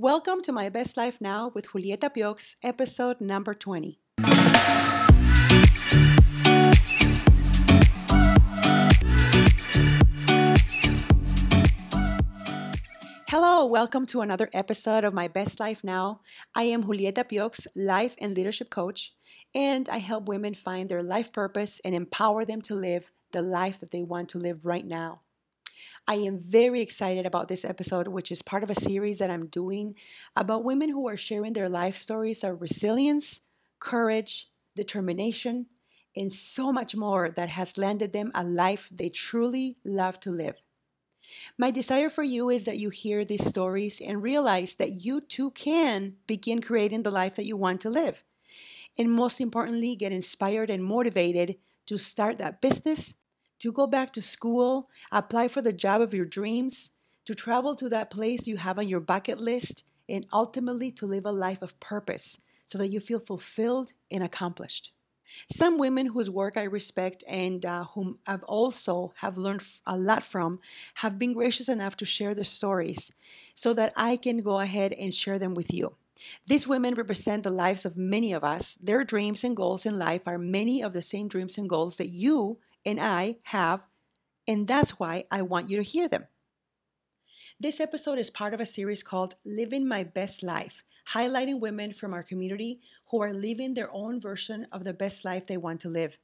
Welcome to My Best Life Now with Julieta Piox, episode number 20. Hello, welcome to another episode of My Best Life Now. I am Julieta Piox, life and leadership coach, and I help women find their life purpose and empower them to live the life that they want to live right now. I am very excited about this episode, which is part of a series that I'm doing about women who are sharing their life stories of resilience, courage, determination, and so much more that has landed them a life they truly love to live. My desire for you is that you hear these stories and realize that you too can begin creating the life that you want to live. And most importantly, get inspired and motivated to start that business to go back to school, apply for the job of your dreams, to travel to that place you have on your bucket list, and ultimately to live a life of purpose so that you feel fulfilled and accomplished. Some women whose work I respect and uh, whom I've also have learned a lot from have been gracious enough to share their stories so that I can go ahead and share them with you. These women represent the lives of many of us. Their dreams and goals in life are many of the same dreams and goals that you and I have, and that's why I want you to hear them. This episode is part of a series called Living My Best Life, highlighting women from our community who are living their own version of the best life they want to live.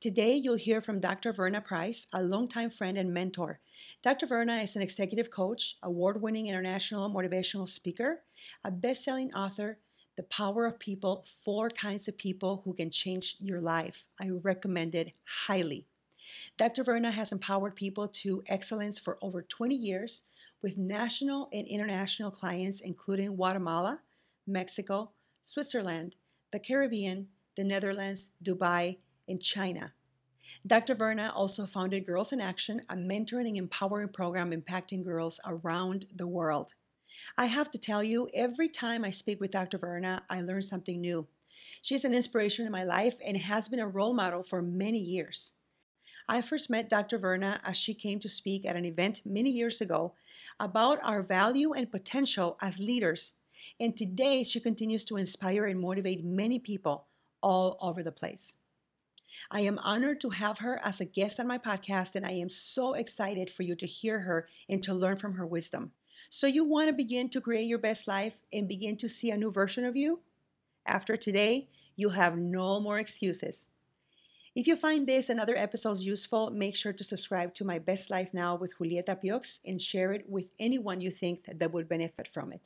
Today, you'll hear from Dr. Verna Price, a longtime friend and mentor. Dr. Verna is an executive coach, award winning international motivational speaker, a best selling author, the Power of People Four Kinds of People Who Can Change Your Life. I recommend it highly. Dr. Verna has empowered people to excellence for over 20 years with national and international clients, including Guatemala, Mexico, Switzerland, the Caribbean, the Netherlands, Dubai, and China. Dr. Verna also founded Girls in Action, a mentoring and empowering program impacting girls around the world. I have to tell you, every time I speak with Dr. Verna, I learn something new. She's an inspiration in my life and has been a role model for many years. I first met Dr. Verna as she came to speak at an event many years ago about our value and potential as leaders. And today, she continues to inspire and motivate many people all over the place. I am honored to have her as a guest on my podcast, and I am so excited for you to hear her and to learn from her wisdom. So, you want to begin to create your best life and begin to see a new version of you? After today, you have no more excuses. If you find this and other episodes useful, make sure to subscribe to my Best Life Now with Julieta Piox and share it with anyone you think that would benefit from it.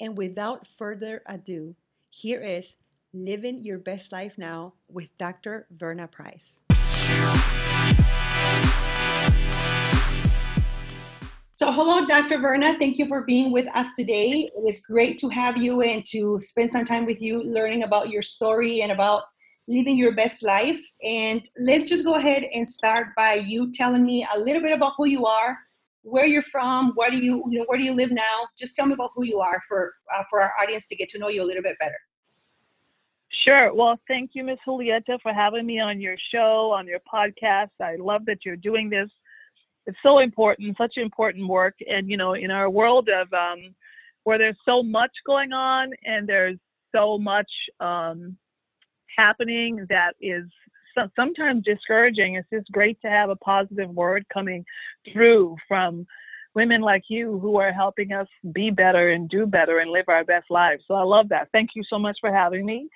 And without further ado, here is Living Your Best Life Now with Dr. Verna Price. So, hello, Dr. Verna. Thank you for being with us today. It is great to have you and to spend some time with you learning about your story and about living your best life. And let's just go ahead and start by you telling me a little bit about who you are, where you're from, where do you, you know, where do you live now? Just tell me about who you are for uh, for our audience to get to know you a little bit better. Sure. Well, thank you, Miss Julieta, for having me on your show, on your podcast. I love that you're doing this it's so important, such important work. And you know, in our world of um, where there's so much going on and there's so much um, happening that is sometimes discouraging. It's just great to have a positive word coming through from women like you who are helping us be better and do better and live our best lives. So I love that. Thank you so much for having me.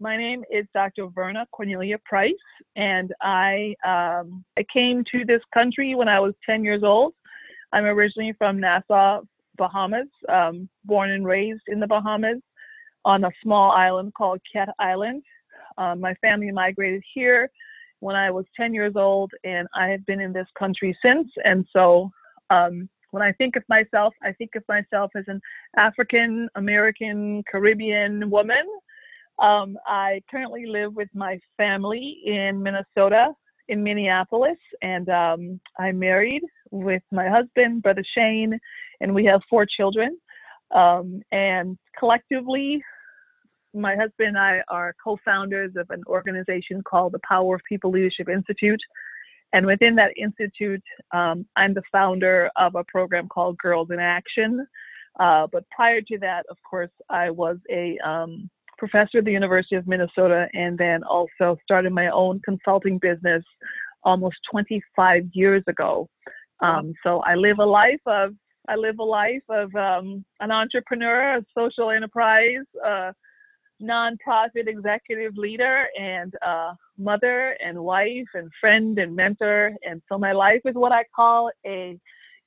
My name is Dr. Verna Cornelia Price, and I um, I came to this country when I was 10 years old. I'm originally from Nassau, Bahamas, um, born and raised in the Bahamas on a small island called Cat Island. Um, my family migrated here when I was 10 years old, and I have been in this country since. And so um, when I think of myself, I think of myself as an African American Caribbean woman um, I currently live with my family in Minnesota, in Minneapolis, and um, I'm married with my husband, Brother Shane, and we have four children. Um, and collectively, my husband and I are co founders of an organization called the Power of People Leadership Institute. And within that institute, um, I'm the founder of a program called Girls in Action, Uh, but prior to that, of course, I was a um, professor at the University of Minnesota and then also started my own consulting business almost 25 years ago. Um, so I live a life of I live a life of um, an entrepreneur, a social enterprise, a nonprofit executive leader, and a mother and wife and friend and mentor. And so my life is what I call a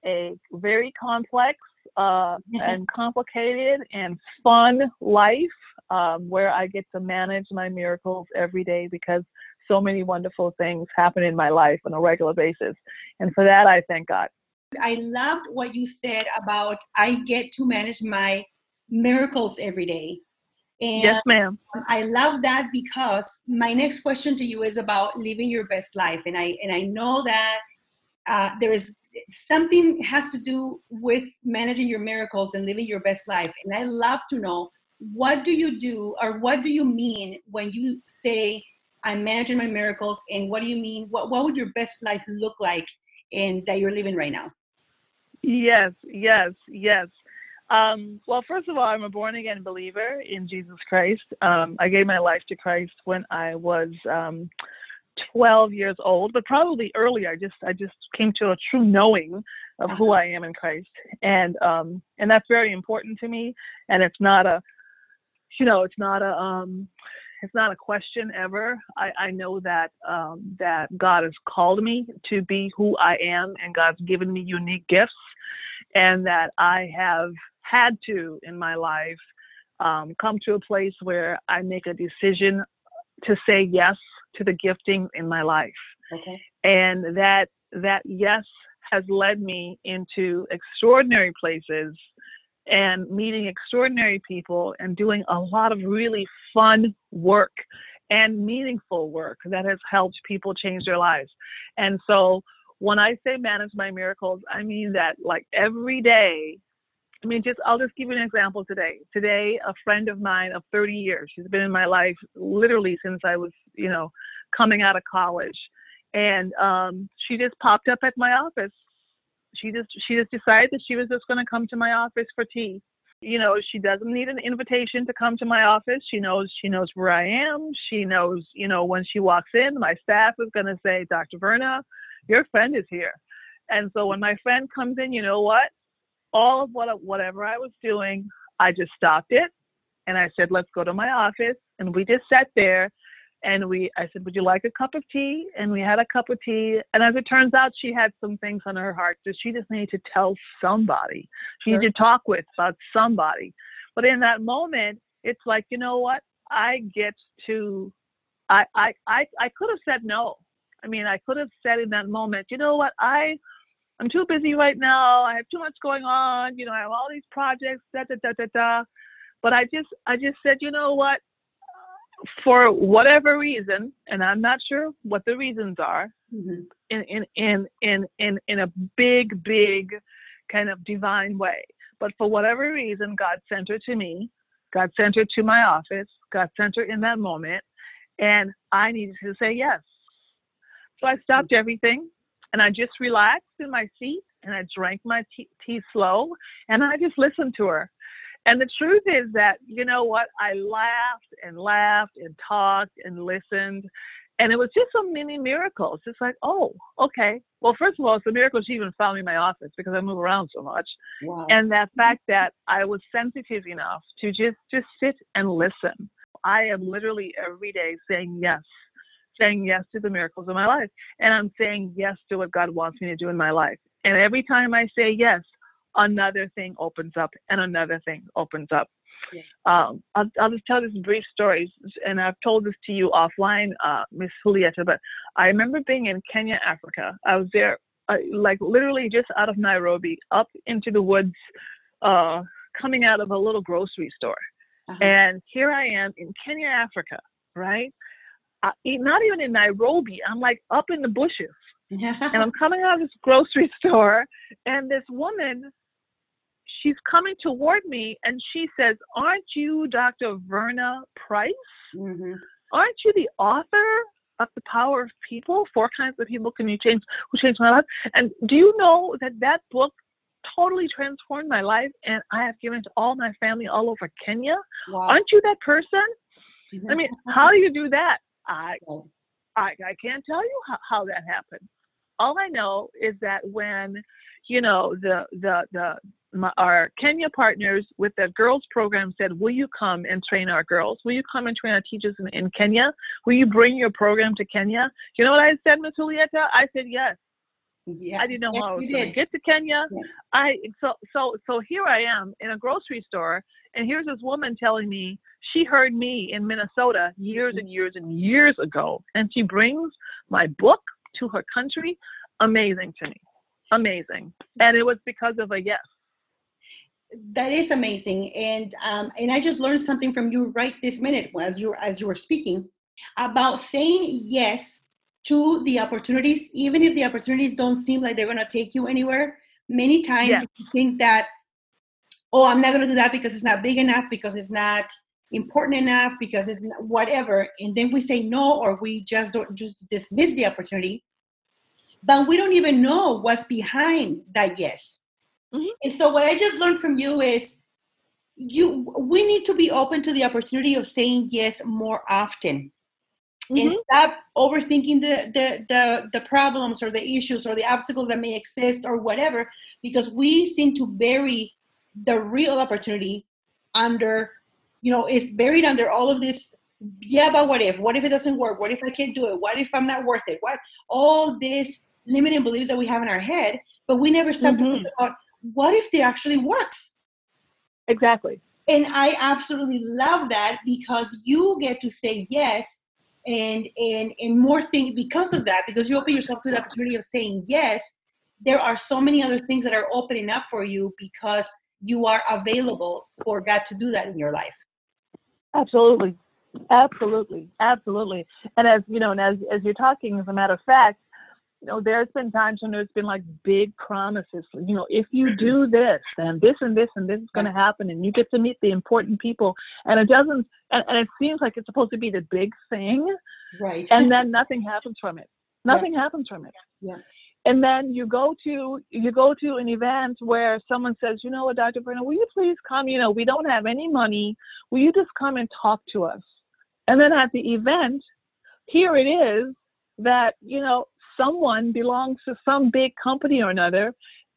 a very complex uh, and complicated and fun life um, where I get to manage my miracles every day because so many wonderful things happen in my life on a regular basis. And for that, I thank God. I loved what you said about I get to manage my miracles every day. And yes, ma'am. I love that because my next question to you is about living your best life, and I and I know that uh, there is something has to do with managing your miracles and living your best life. And I love to know what do you do or what do you mean when you say I'm managing my miracles, and what do you mean? What what would your best life look like in that you're living right now? Yes, yes, yes. Um, well, first of all, I'm a born again believer in Jesus Christ. Um, I gave my life to Christ when I was um, 12 years old, but probably earlier. I just I just came to a true knowing of who. I am in Christ, and um, and that's very important to me. And it's not a, you know, it's not a um, it's not a question ever. I, I know that um, that God has called me to be who I am, and God's given me unique gifts, and that I have had to in my life um, come to a place where I make a decision to say yes to the gifting in my life, okay. and that that yes has led me into extraordinary places and meeting extraordinary people and doing a lot of really fun work and meaningful work that has helped people change their lives. And so when I say manage my miracles, I mean that like every day. I mean, just I'll just give you an example today. Today, a friend of mine of 30 years, she's been in my life literally since I was, you know, coming out of college, and um, she just popped up at my office. She just she just decided that she was just going to come to my office for tea. You know she doesn't need an invitation to come to my office. She knows she knows where i am. She knows you know when she walks in my staff is going to say dr verna your friend is here. And so when my friend comes in you know what all of what whatever i was doing i just stopped it. And i said let's go to my office. And we just sat there and we i said would you like a cup of tea? And we had a cup of tea. And as it turns out she had some things on her heart that she just needed to tell somebody. She sure. needed to talk with about somebody. But in that moment it's like you know what? I get to i i i, I could have said no. I mean i could have said in that moment you know what? I i'm too busy right now i have too much going on you know i have all these projects da da da da da but i just i just said you know what for whatever reason, and I'm not sure what the reasons are, mm-hmm. in, in, in, in, in, in a big, big kind of divine way. But for whatever reason, God sent her to me. God sent her to my office. God sent her in that moment. And I needed to say yes. So I stopped mm-hmm. everything and I just relaxed in my seat and I drank my tea, tea slow and I just listened to her. And the truth is that, you know what, I laughed and laughed and talked and listened. And it was just so many miracles. It's like, oh, okay. Well, first of all, it's a miracle she even found me in my office because I move around so much. Wow. And that fact that I was sensitive enough to just just sit and listen. I am literally every day saying yes, saying yes to the miracles of my life. And I'm saying yes to what God wants me to do in my life. And every time I say yes, another thing opens up and another thing opens up. Yeah. Um, I'll, I'll, just tell this brief story, and I've told this to you offline, uh, Miss Julieta, but I remember being in Kenya, Africa. I was there, uh, like literally just out of Nairobi, up into the woods, uh, coming out of a little grocery store. Uh-huh. And here I am in Kenya, Africa, right? Uh, not even in Nairobi. I'm like up in the bushes. and I'm coming out of this grocery store, and this woman she's coming toward me and she says, Aren't you Dr. Verna Price? Mm-hmm. Aren't you the author of The Power of People? Four kinds of people can you change who changed my life. And do you know that that book totally transformed my life, and I have given it to all my family all over Kenya. Wow. Aren't you that person? I mean, how do you do that? I Oh, I, I can't tell you how, how that happened. All I know is that when, you know, the the the my, our Kenya partners with the girls program said, "Will you come and train our girls? Will you come and train our teachers in, in Kenya? Will you bring your program to Kenya?" You know what I said, Miss Julieta? I said yes. Yeah. I didn't know Yes, how I was going to get to Kenya. Yeah. I so so so here I am in a grocery store, and here's this woman telling me she heard me in Minnesota years and years and years ago, and she brings my book to her country. Amazing to me, amazing, and it was because of a yes. That is amazing, and um, and I just learned something from you right this minute as you as you were speaking about saying yes to the opportunities, even if the opportunities don't seem like they're going to take you anywhere. Many times Yes. you think that, oh, I'm not going to do that because it's not big enough, because it's not important enough, because it's not, whatever, and then we say no, or we just don't just dismiss the opportunity, but we don't even know what's behind that yes. Mhm. And so what I just learned from you is you we need to be open to the opportunity of saying yes more often and Mhm. stop overthinking the, the the the problems or the issues or the obstacles that may exist or whatever because we seem to bury the real opportunity under you know it's buried under all of this yeah but what if? What if it doesn't work? What if i can't do it? What if i'm not worth it? What? All these limiting beliefs that we have in our head but we never stop to think about what if it actually works. Exactly. and i absolutely love that because you get to say yes and and and more things because of that because you open yourself to the opportunity of saying yes there are so many other things that are opening up for you because you are available for god to do that in your life Absolutely. Absolutely. Absolutely. And as you know, and as as you're talking, as a matter of fact, you know, there's been times when there's been like big promises. You know, if you do this, then this and this and this is going to happen, and you get to meet the important people. And it doesn't, and, and it seems like it's supposed to be the big thing, right and then nothing happens from it. Nothing happens from it. Yeah. And then you go to you go to an event where someone says, you know what, Dr. Verna, will you please come? You know, we don't have any money. Will you just come and talk to us? And then at the event, here it is that you know someone belongs to some big company or another,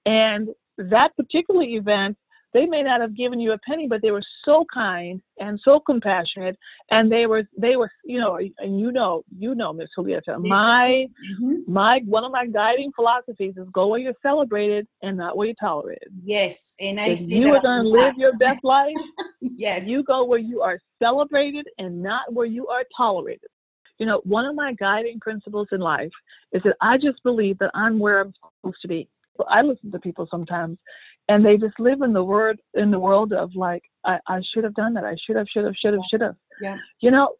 and that particular event they may not have given you a penny, but they were so kind and so compassionate, and they were they were you know and you know you know Miss Julieta, my Mhm. my one of my guiding philosophies is go where you're celebrated and not where you're tolerated. yes and i If see you are going to live your best life, yes you go where you are celebrated and not where you are tolerated. You know, one of my guiding principles in life is that I just believe that I'm where I'm supposed to be. I listen to people sometimes and they just live in the word in the world of like, I, I should have done that. I should have, should have, should have, should have. Yeah. You know,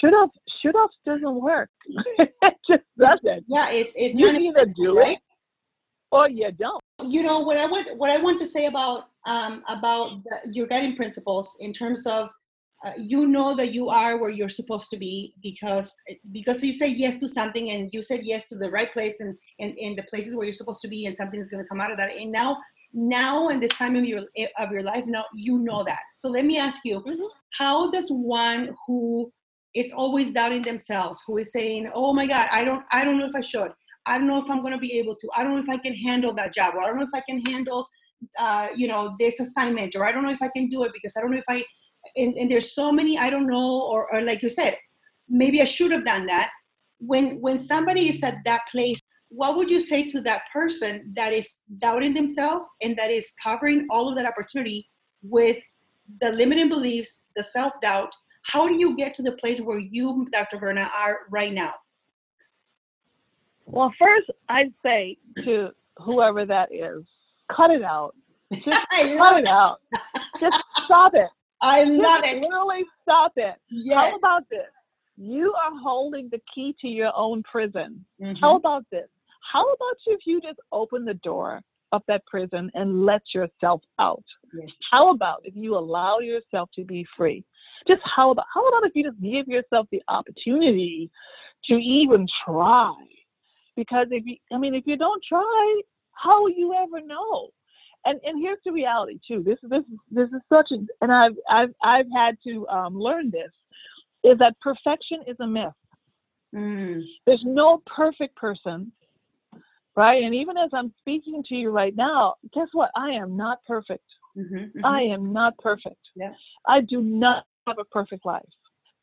should have should have doesn't work. it just doesn't. yeah it's it's You either do it or you don't. you know what I want what I want to say about um, about the, your guiding principles in terms of uh, you know that you are where you're supposed to be because because you say yes to something and you said yes to the right place and and in the places where you're supposed to be and something is going to come out of that and now now in this time of your of your life now you know that so let me ask you Mhm. how does one who is always doubting themselves who is saying oh my god i don't i don't know if i should I don't know if I'm going to be able to. I don't know if I can handle that job, or I don't know if I can handle, uh, you know, this assignment, or I don't know if I can do it because I don't know if I. And, and there's so many I don't know, or, or like you said, maybe I should have done that. When when somebody is at that place, what would you say to that person that is doubting themselves and that is covering all of that opportunity with the limiting beliefs, the self doubt? How do you get to the place where you, Dr. Verna, are right now? Well, first I'd say to whoever that is, cut it out. Just I cut it it. out. Just stop it. I love it. Literally stop it. Yes. How about this? You are holding the key to your own prison. Mhm. How about this? How about if you just open the door of that prison and let yourself out? Yes. How about if you allow yourself to be free? Just how about how about if you just give yourself the opportunity to even try? Because if you I mean if you don't try, how will you ever know? And and here's the reality too. This this is this is such a and I've I've I've had to um, learn this is that perfection is a myth. Mm. There's no perfect person, right? And even as I'm speaking to you right now, guess what? I am not perfect. Mm-hmm, I am not perfect. Yeah. I do not have a perfect life.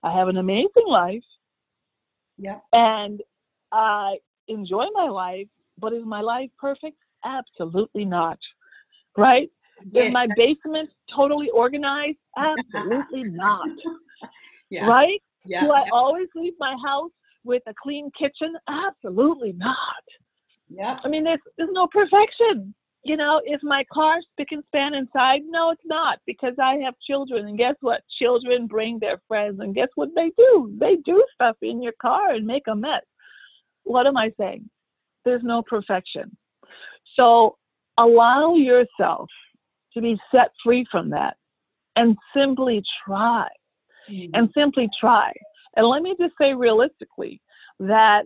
I have an amazing life Yeah. and I enjoy my life, but is my life perfect? Absolutely not. Right? Yes. Is my basement totally organized? Absolutely not. yeah. Right? Yeah. Do I always leave my house with a clean kitchen? Absolutely not. Yeah. I mean, there's there's no perfection. You know, is my car spick and span inside? No, it's not because I have children, and guess what? Children bring their friends, and guess what they do? They do stuff in your car and make a mess. What am I saying? There's no perfection. So allow yourself to be set free from that, and simply try Mhm. and simply try. And let me just say realistically that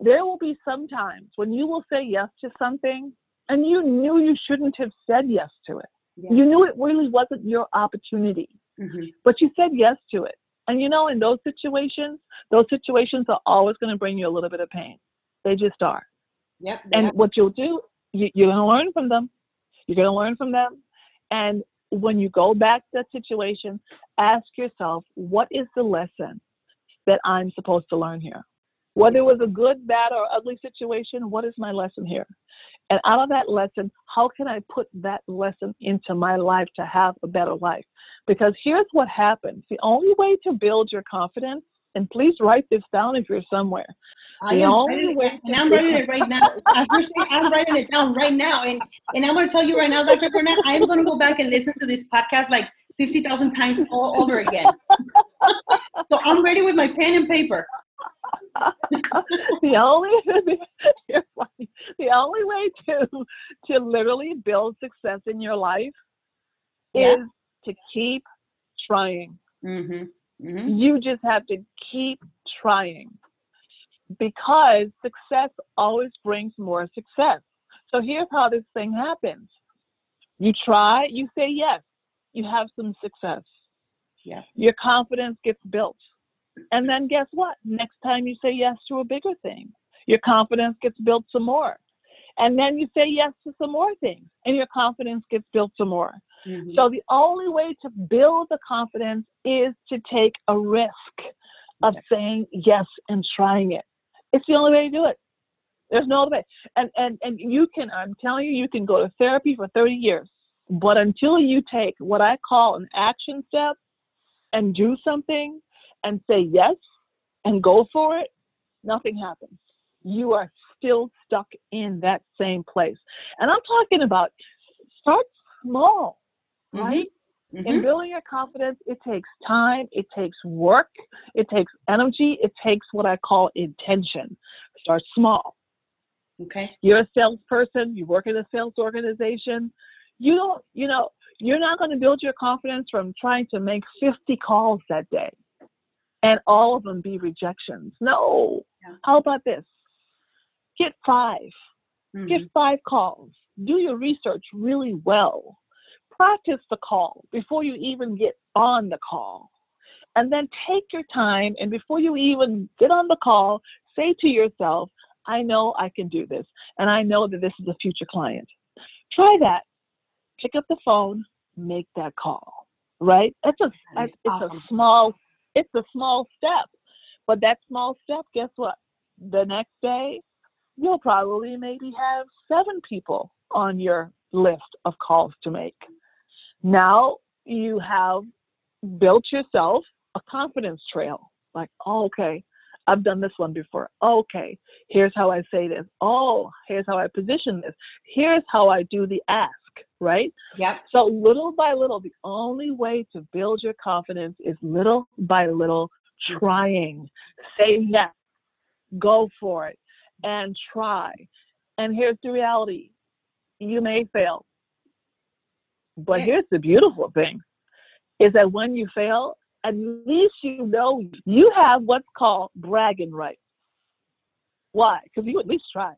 there will be some times when you will say yes to something and you knew you shouldn't have said yes to it. Yeah. You knew it really wasn't your opportunity, Mhm. but you said yes to it. And you know, in those situations, those situations are always going to bring you a little bit of pain. They just are. Yep. And what you'll do, you, you're going to learn from them. You're going to learn from them. And when you go back to that situation, ask yourself, what is the lesson that I'm supposed to learn here? Whether it was a good, bad, or ugly situation, what is my lesson here? And out of that lesson, how can I put that lesson into my life to have a better life? Because here's what happens the only way to build your confidence, and please write this down if you're somewhere. I the am only way and I'm writing it right now. As you're saying, I'm writing it down right now, and and I'm going to tell you right now, Dr. Verna, I am going to go back and listen to this podcast like fifty thousand times all over again. so I'm ready with my pen and paper. the only the only way to to literally build success in your life Yeah. is to keep trying. Mm-hmm. Mm-hmm. You just have to keep trying because success always brings more success. So here's how this thing happens. You try, you say yes, you have some success. Yes. Your confidence gets built. And then guess what? Next time you say yes to a bigger thing, your confidence gets built some more. And then you say yes to some more things, and your confidence gets built some more. Mm-hmm. So the only way to build the confidence is to take a risk of saying yes and trying it. It's the only way to do it. There's no other way. And and and you can I'm telling you you can go to therapy for 30 years, but until you take what I call an action step and do something and say yes and go for it, nothing happens. You are still stuck in that same place. And I'm talking about start small, right? Mm-hmm. Mhm. In building your confidence, it takes time, it takes work, it takes energy, it takes what I call intention. Start small. Okay. You're a salesperson, you work in a sales organization. You don't, you know, you're not going to build your confidence from trying to make 50 calls that day and all of them be rejections. No. Yeah. How about this? Get 5 Mhm. Get five calls. Do your research really well. Practice the call before you even get on the call. And then take your time, and before you even get on the call, say to yourself, I know I can do this, and I know that this is a future client. Try that. Pick up the phone, make that call. Right? It's a it's awesome. a small it's a small step. But that small step, guess what? The next day, you'll probably maybe have seven people on your list of calls to make. Now you have built yourself a confidence trail. Like, oh, okay, I've done this one before. Okay, here's how I say this. Oh, here's how I position this. Here's how I do the ask, right? Yep. So little by little, the only way to build your confidence is little by little trying. Say yes, go for it, and try. And here's the reality you may fail. But Yeah. here's the beautiful thing is that when you fail, at least you know you have what's called bragging rights. Why? Because you at least tried.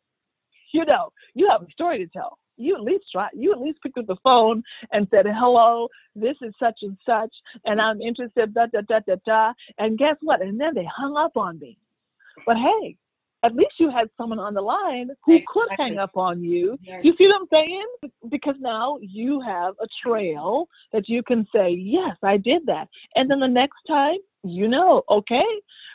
You know, you have a story to tell. you at least try you at least picked up the phone and said hello this is such and such and i'm interested da da da da da and guess what and then they hung up on me but hey at least you had someone on the line who exactly. could hang up on you. Yes. You see what I'm saying? Because now you have a trail that you can say, yes, I did that. And then the next time, you know, okay,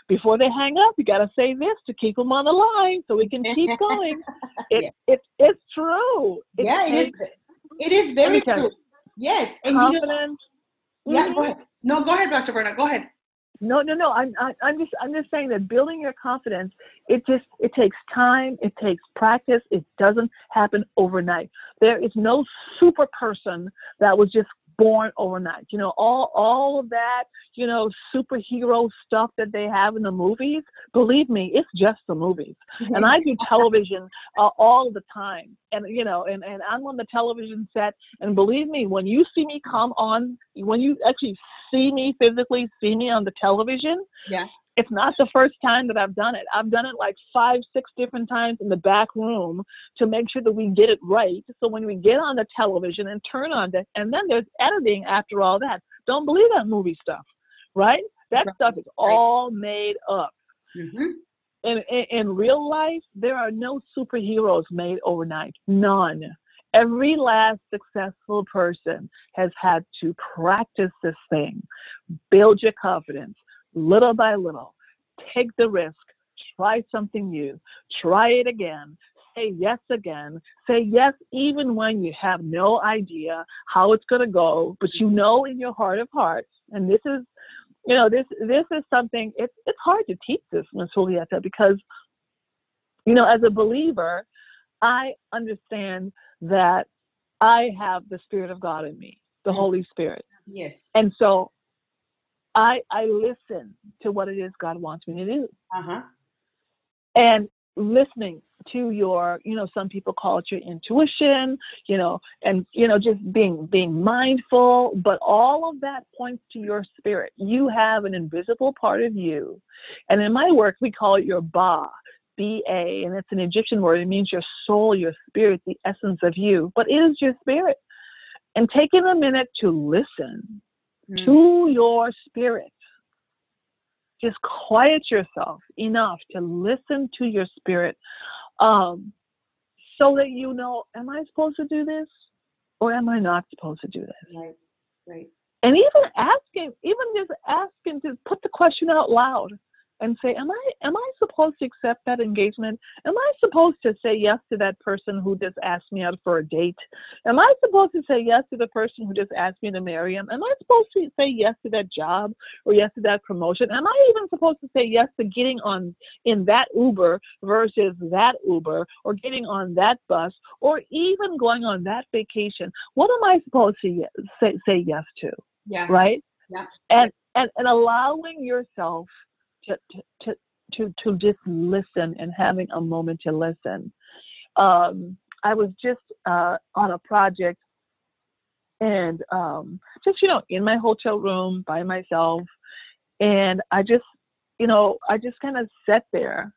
before they hang up, you got to say this to keep them on the line so we can keep going. It, it, it's true. It's, yeah, it is. It is very true. Yes. And confidence. You know, yeah, go mm-hmm. ahead. No, go ahead, Dr. Verna. Go ahead. No, no, no. I'm, I'm just, I'm just saying that building your confidence, it just, it takes time, it takes practice. It doesn't happen overnight. There is no super person that was just born overnight. You know, all all of that, you know, superhero stuff that they have in the movies. Believe me, it's just the movies. And I do television uh, all the time, and you know, and and I'm on the television set. And believe me, when you see me come on, when you actually see me physically, see me on the television, yeah, it's not the first time that I've done it. I've done it like five, six different times in the back room to make sure that we get it right. So when we get on the television and turn on it, and then there's editing after all that. Don't believe that movie stuff, right? That right. stuff is all made up. Mm-hmm. In, in, in real life, there are no superheroes made overnight. None. Every last successful person has had to practice this thing, build your confidence, little by little. Take the risk, try something new, try it again, say yes again, say yes even when you have no idea how it's going to go, but you know in your heart of hearts, and this is, you know, this this is something. It's it's hard to teach this, Ms. Julieta, because, you know, as a believer, I understand that I have the Spirit of God in me, the. Holy Spirit. Yes. And so I I listen to what it is God wants me to do. Uh-huh. And listening to your, you know, some people call it your intuition, you know, and you know, just being being mindful, but all of that points to your spirit. You have an invisible part of you. And in my work we call it your ba, B A, and it's an Egyptian word. It means your soul, your spirit, the essence of you. But it is your spirit. And taking a minute to listen mm. to your spirit. Just quiet yourself enough to listen to your spirit um, so that you know, am I supposed to do this or am I not supposed to do this? Right, right. And even asking, even just asking to put the question out loud and say, Am I am I supposed to accept that engagement? Am I supposed to say yes to that person who just asked me out for a date? Am I supposed to say yes to the person who just asked me to marry him? Am I supposed to say yes to that job or yes to that promotion? Am I even supposed to say yes to getting on in that Uber versus that Uber or getting on that bus or even going on that vacation? What am I supposed to say say yes to? Yeah. Right? Yeah. And and, and allowing yourself to, to, to, to just listen and having a moment to listen. Um, I was just uh, on a project and um, just, you know, in my hotel room by myself. And I just, you know, I just kind of sat there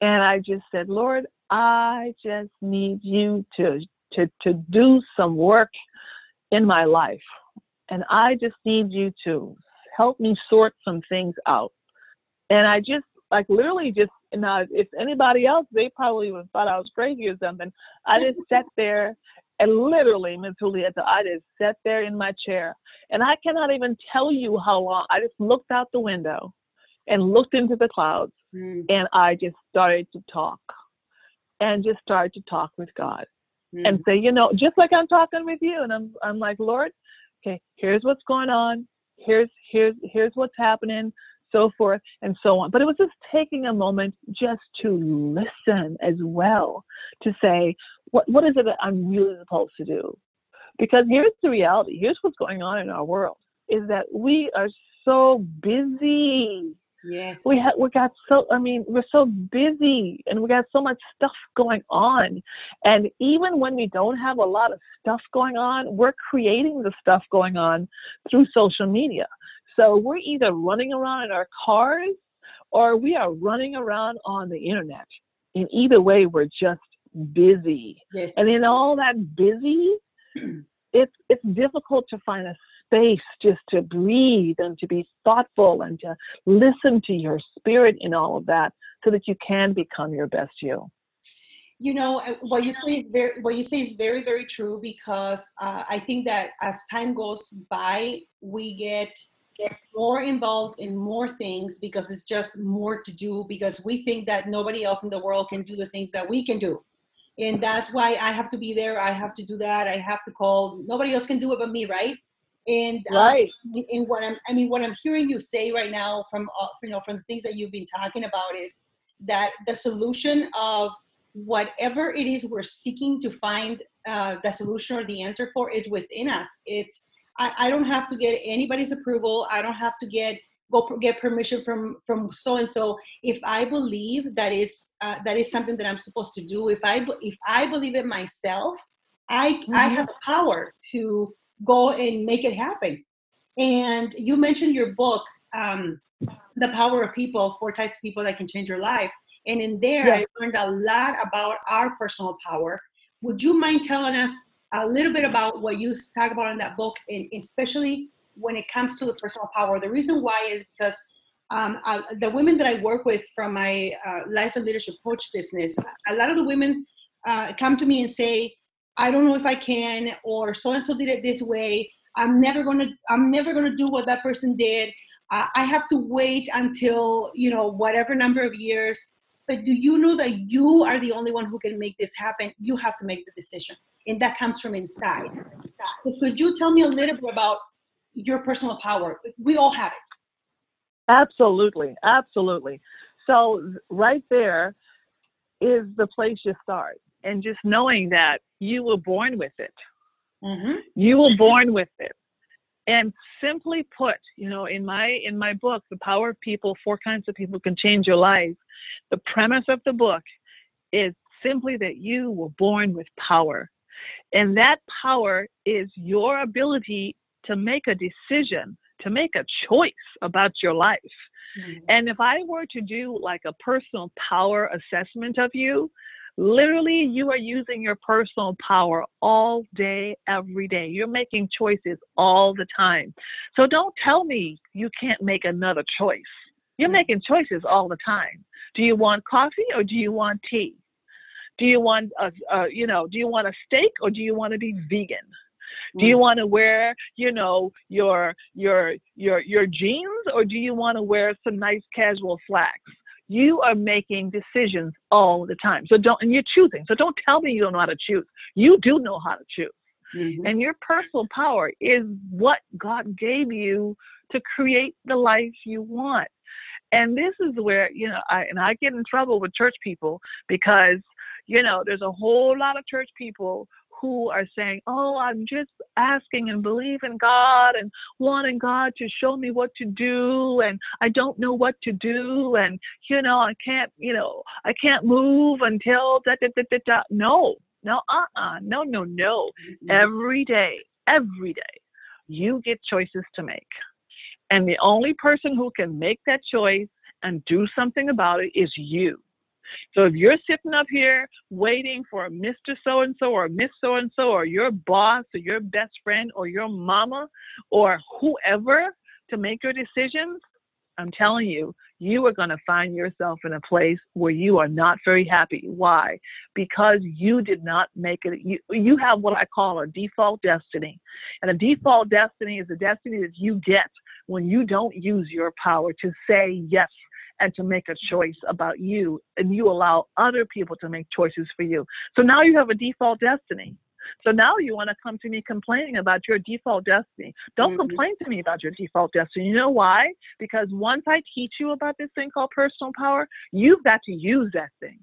and I just said, Lord, I just need you to, to, to do some work in my life. And I just need you to help me sort some things out. And I just like literally just now if anybody else they probably would thought I was crazy or something. I just sat there and literally, Ms. Julieta, I just sat there in my chair. And I cannot even tell you how long. I just looked out the window and looked into the clouds mm. and I just started to talk and just started to talk with God mm. and say, you know, just like I'm talking with you. And I'm I'm like, Lord, okay, here's what's going on. Here's here's here's what's happening so forth and so on. But it was just taking a moment just to listen as well, to say, what, what is it that I'm really supposed to do? Because here's the reality here's what's going on in our world is that we are so busy. Yes. We have we got so I mean, we're so busy and we got so much stuff going on. And even when we don't have a lot of stuff going on, we're creating the stuff going on through social media. So we're either running around in our cars or we are running around on the internet. And either way, we're just busy. Yes. And in all that busy, it's it's difficult to find a space just to breathe and to be thoughtful and to listen to your spirit in all of that so that you can become your best you you know uh, what you say is very what you say is very very true because uh, i think that as time goes by we get more involved in more things because it's just more to do because we think that nobody else in the world can do the things that we can do. And that's why i have to be there i have to do that i have to call nobody else can do it but me right? And uh, right. um, and what i'm i mean what i'm hearing you say right now from uh, you know from the things that you've been talking about is that the solution of whatever it is we're seeking to find uh, the solution or the answer for is within us. It's I, I don't have to get anybody's approval. I don't have to get go get permission from from so and so. If I believe that is uh, that is something that I'm supposed to do, if I if I believe it myself, I mm-hmm. I have the power to go and make it happen. And you mentioned your book, um, The Power of People, four types of people that can change your life. And in there, yeah. I learned a lot about our personal power. Would you mind telling us a little bit about what you talk about in that book, and especially when it comes to the personal power? The reason why is because um, uh, the women that I work with from my uh, life and leadership coach business, a lot of the women uh, come to me and say, "I don't know if I can," or "So and so did it this way." I'm never gonna. I'm never gonna do what that person did. I have to wait until you know whatever number of years but do you know that you are the only one who can make this happen? You have to make the decision. And that comes from inside. So could you tell me a little bit about your personal power? We all have it. Absolutely. Absolutely. So, right there is the place you start. And just knowing that you were born with it. Mm-hmm. You were born with it. And simply put, you know, in my in my book, The Power of People, Four Kinds of People Can Change Your Life, the premise of the book is simply that you were born with power. And that power is your ability to make a decision, to make a choice about your life. Mm-hmm. And if I were to do like a personal power assessment of you, literally you are using your personal power all day, every day. You're making choices all the time. So don't tell me you can't make another choice. You're mm-hmm. making choices all the time. Do you want coffee or do you want tea? Do you want a, a you know, do you want a steak or do you want to be vegan? Do you mm. want to wear, you know, your your your your jeans or do you want to wear some nice casual slacks? You are making decisions all the time. So don't and you're choosing. So don't tell me you don't know how to choose. You do know how to choose. Mm-hmm. And your personal power is what God gave you to create the life you want. And this is where, you know, I and I get in trouble with church people because, you know, there's a whole lot of church people who are saying, Oh, I'm just asking and believing God and wanting God to show me what to do and I don't know what to do and you know, I can't, you know, I can't move until da da da da da. No, no, uh-uh, no, no, no. Mm-hmm. Every day, every day, you get choices to make. And the only person who can make that choice and do something about it is you. So if you're sitting up here waiting for a Mr. So and so or Miss So and so or your boss or your best friend or your mama or whoever to make your decisions, I'm telling you, you are going to find yourself in a place where you are not very happy. Why? Because you did not make it. You, you have what I call a default destiny. And a default destiny is a destiny that you get when you don't use your power to say yes and to make a choice about you and you allow other people to make choices for you. So now you have a default destiny. So now you want to come to me complaining about your default destiny. Don't mm-hmm. complain to me about your default destiny. You know why? Because once I teach you about this thing called personal power, you've got to use that thing.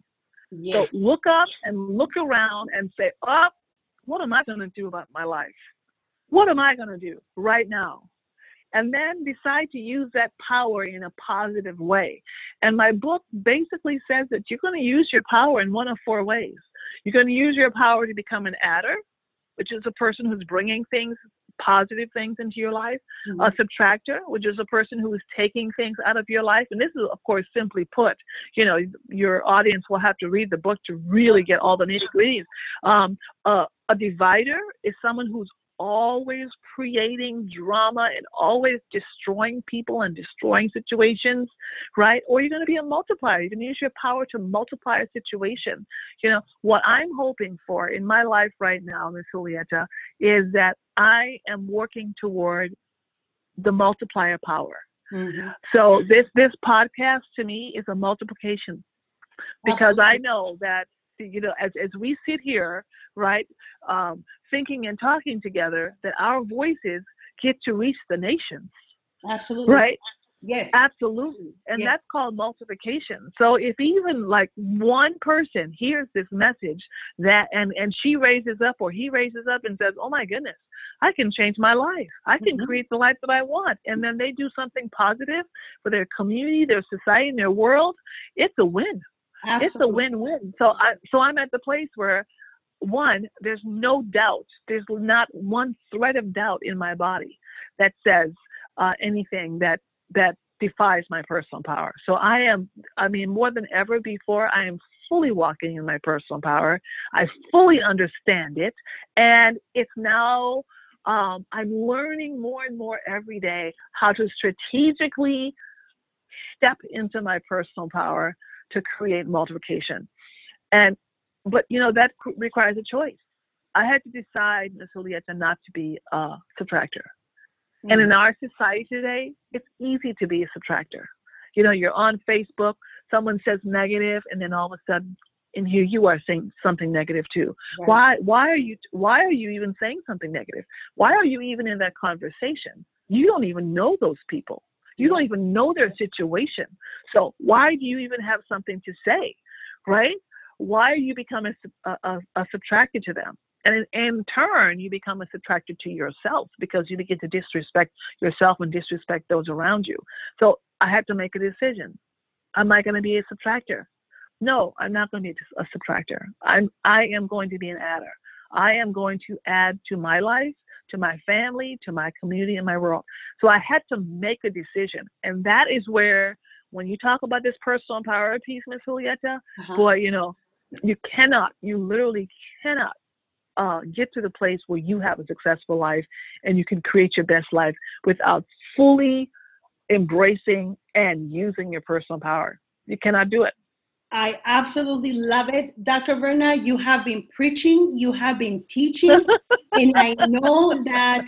Yes. So look up and look around and say, oh, what am I going to do about my life? What am I going to do right now? And then decide to use that power in a positive way. And my book basically says that you're going to use your power in one of four ways. You're going to use your power to become an adder, which is a person who's bringing things positive things into your life. Mm-hmm. A subtractor, which is a person who is taking things out of your life. And this is, of course, simply put, you know, your audience will have to read the book to really get all the nitty gritties. Um, uh, a divider is someone who's always creating drama and always destroying people and destroying situations, right? Or you're going to be a multiplier. You're going to use your power to multiply a situation. You know, what I'm hoping for in my life right now, Miss Julieta, is that I am working toward the multiplier power. Mm-hmm. So this this podcast to me is a multiplication because Absolutely. I know that you know as as we sit here right um, thinking and talking together that our voices get to reach the nations. Absolutely. Right? Yes. Absolutely. And yes. that's called multiplication. So if even like one person hears this message that and and she raises up or he raises up and says, "Oh my goodness, I can change my life. I can mm-hmm. create the life that I want." And then they do something positive for their community, their society, and their world, it's a win. Absolutely. It's a win-win. So I so I'm at the place where one, there's no doubt, there's not one thread of doubt in my body that says uh, anything that that defies my personal power. So I am, I mean, more than ever before, I am fully walking in my personal power. I fully understand it, and it's now. Um, I'm learning more and more every day how to strategically step into my personal power to create multiplication. And but you know that requires a choice. I had to decide, Ms. Julieta, not to be a subtractor. Mm-hmm. And in our society today, it's easy to be a subtractor. You know, you're on Facebook, someone says negative, and then all of a sudden, in here you are saying something negative too. Right. Why? Why are you? Why are you even saying something negative? Why are you even in that conversation? You don't even know those people. You don't even know their situation. So why do you even have something to say, right? why are you becoming a, a, a subtracted to them? And in, in, turn, you become a subtracted to yourself because you begin to disrespect yourself and disrespect those around you. So I had to make a decision. Am I going to be a subtractor? No, I'm not going to be a subtractor. I'm I am going to be an adder. I am going to add to my life, to my family, to my community, and my world. So I had to make a decision, and that is where, when you talk about this personal power piece, Miss Julieta, uh-huh. boy, you know, you cannot, you literally cannot uh, get to the place where you have a successful life and you can create your best life without fully embracing and using your personal power. You cannot do it. I absolutely love it. Dr. Verna, you have been preaching, you have been teaching, and I know that,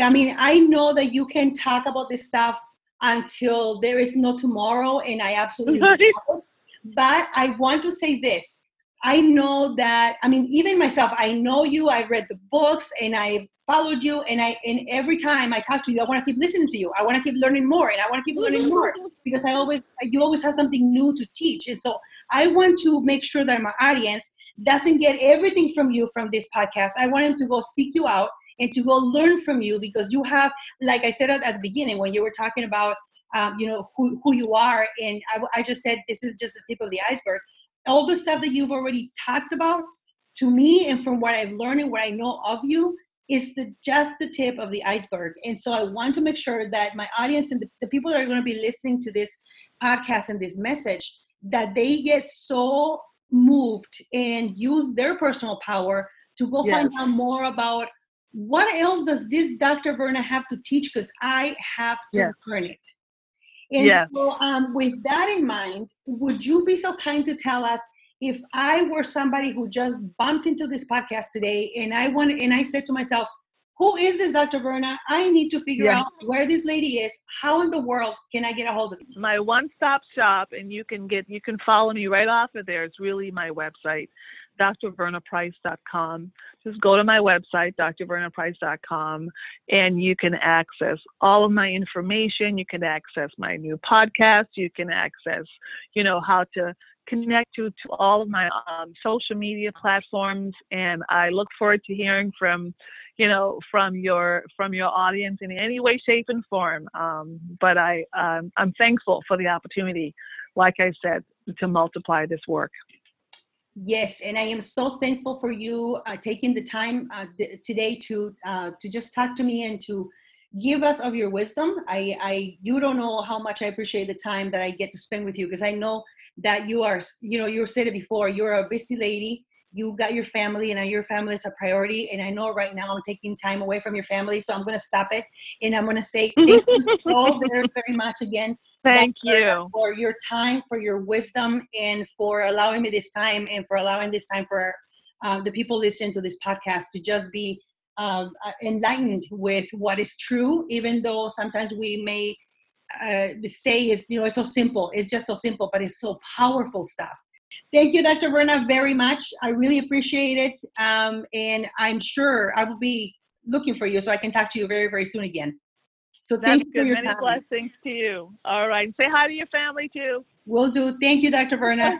I mean, I know that you can talk about this stuff until there is no tomorrow, and I absolutely love it. But I want to say this I know that, I mean, even myself, I know you, I read the books and I followed you and I and every time I talk to you, I want to keep listening to you. I want to keep learning more and I want to keep learning more because I always you always have something new to teach. And so I want to make sure that my audience doesn't get everything from you from this podcast. I want them to go seek you out and to go learn from you because you have, like I said at, at the beginning when you were talking about, um, you know, who, who you are. And I, I just said, this is just the tip of the iceberg all the stuff that you've already talked about to me and from what I've learned and what I know of you is the, just the tip of the iceberg. And so I want to make sure that my audience and the, the people that are going to be listening to this podcast and this message, that they get so moved and use their personal power to go yes. find out more about what else does this Dr. Verna have to teach because I have to yes. learn it. And yeah. so, um, with that in mind, would you be so kind to tell us if I were somebody who just bumped into this podcast today and I want and I said to myself, who is this Dr. Verna? I need to figure yeah. out where this lady is. How in the world can I get a hold of you? My one-stop shop, and you can get you can follow me right off of there. It's really my website, drvernaprice.com. Just go to my website, drvernaprice.com, and you can access all of my information. You can access my new podcast. You can access, you know, how to connect to, to all of my um, social media platforms. And I look forward to hearing from, you know, from your from your audience in any way, shape, and form. Um, but I um, I'm thankful for the opportunity, like I said, to multiply this work. Yes, and I am so thankful for you uh, taking the time uh, th- today to uh, to just talk to me and to give us of your wisdom. I, I you don't know how much I appreciate the time that I get to spend with you because I know that you are you know you said it before you're a busy lady you got your family and your family is a priority and i know right now i'm taking time away from your family so i'm going to stop it and i'm going to say thank you so very very much again. Thank you. for your time for your wisdom and for allowing me this time and for allowing this time for uh, the people listening to this podcast to just be um, uh, enlightened with what is true even though sometimes we may uh, say is, you know it's so simple it's just so simple but it's so powerful stuff Thank you, Dr. Verna, very much. I really appreciate it. Um, and I'm sure I will be looking for you so I can talk to you very, very soon again. So That's thank you good. for your Many time. blessings to you. All right. Say hi to your family too. Will do. Thank you, Dr. Verna.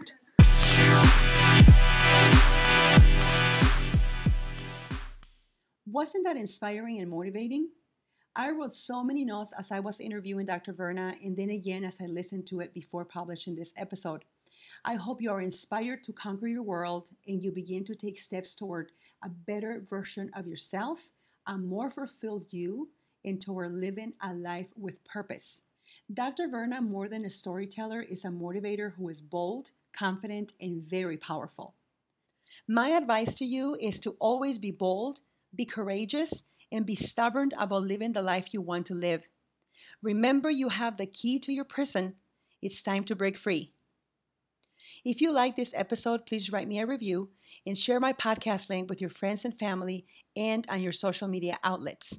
Wasn't that inspiring and motivating? I wrote so many notes as I was interviewing Dr. Verna and then again as I listened to it before publishing this episode. I hope you are inspired to conquer your world and you begin to take steps toward a better version of yourself, a more fulfilled you, and toward living a life with purpose. Dr. Verna, more than a storyteller, is a motivator who is bold, confident, and very powerful. My advice to you is to always be bold, be courageous, and be stubborn about living the life you want to live. Remember, you have the key to your prison. It's time to break free. If you like this episode, please write me a review and share my podcast link with your friends and family and on your social media outlets.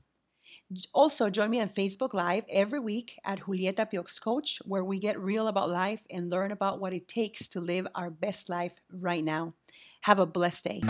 Also, join me on Facebook Live every week at Julieta Piox Coach, where we get real about life and learn about what it takes to live our best life right now. Have a blessed day.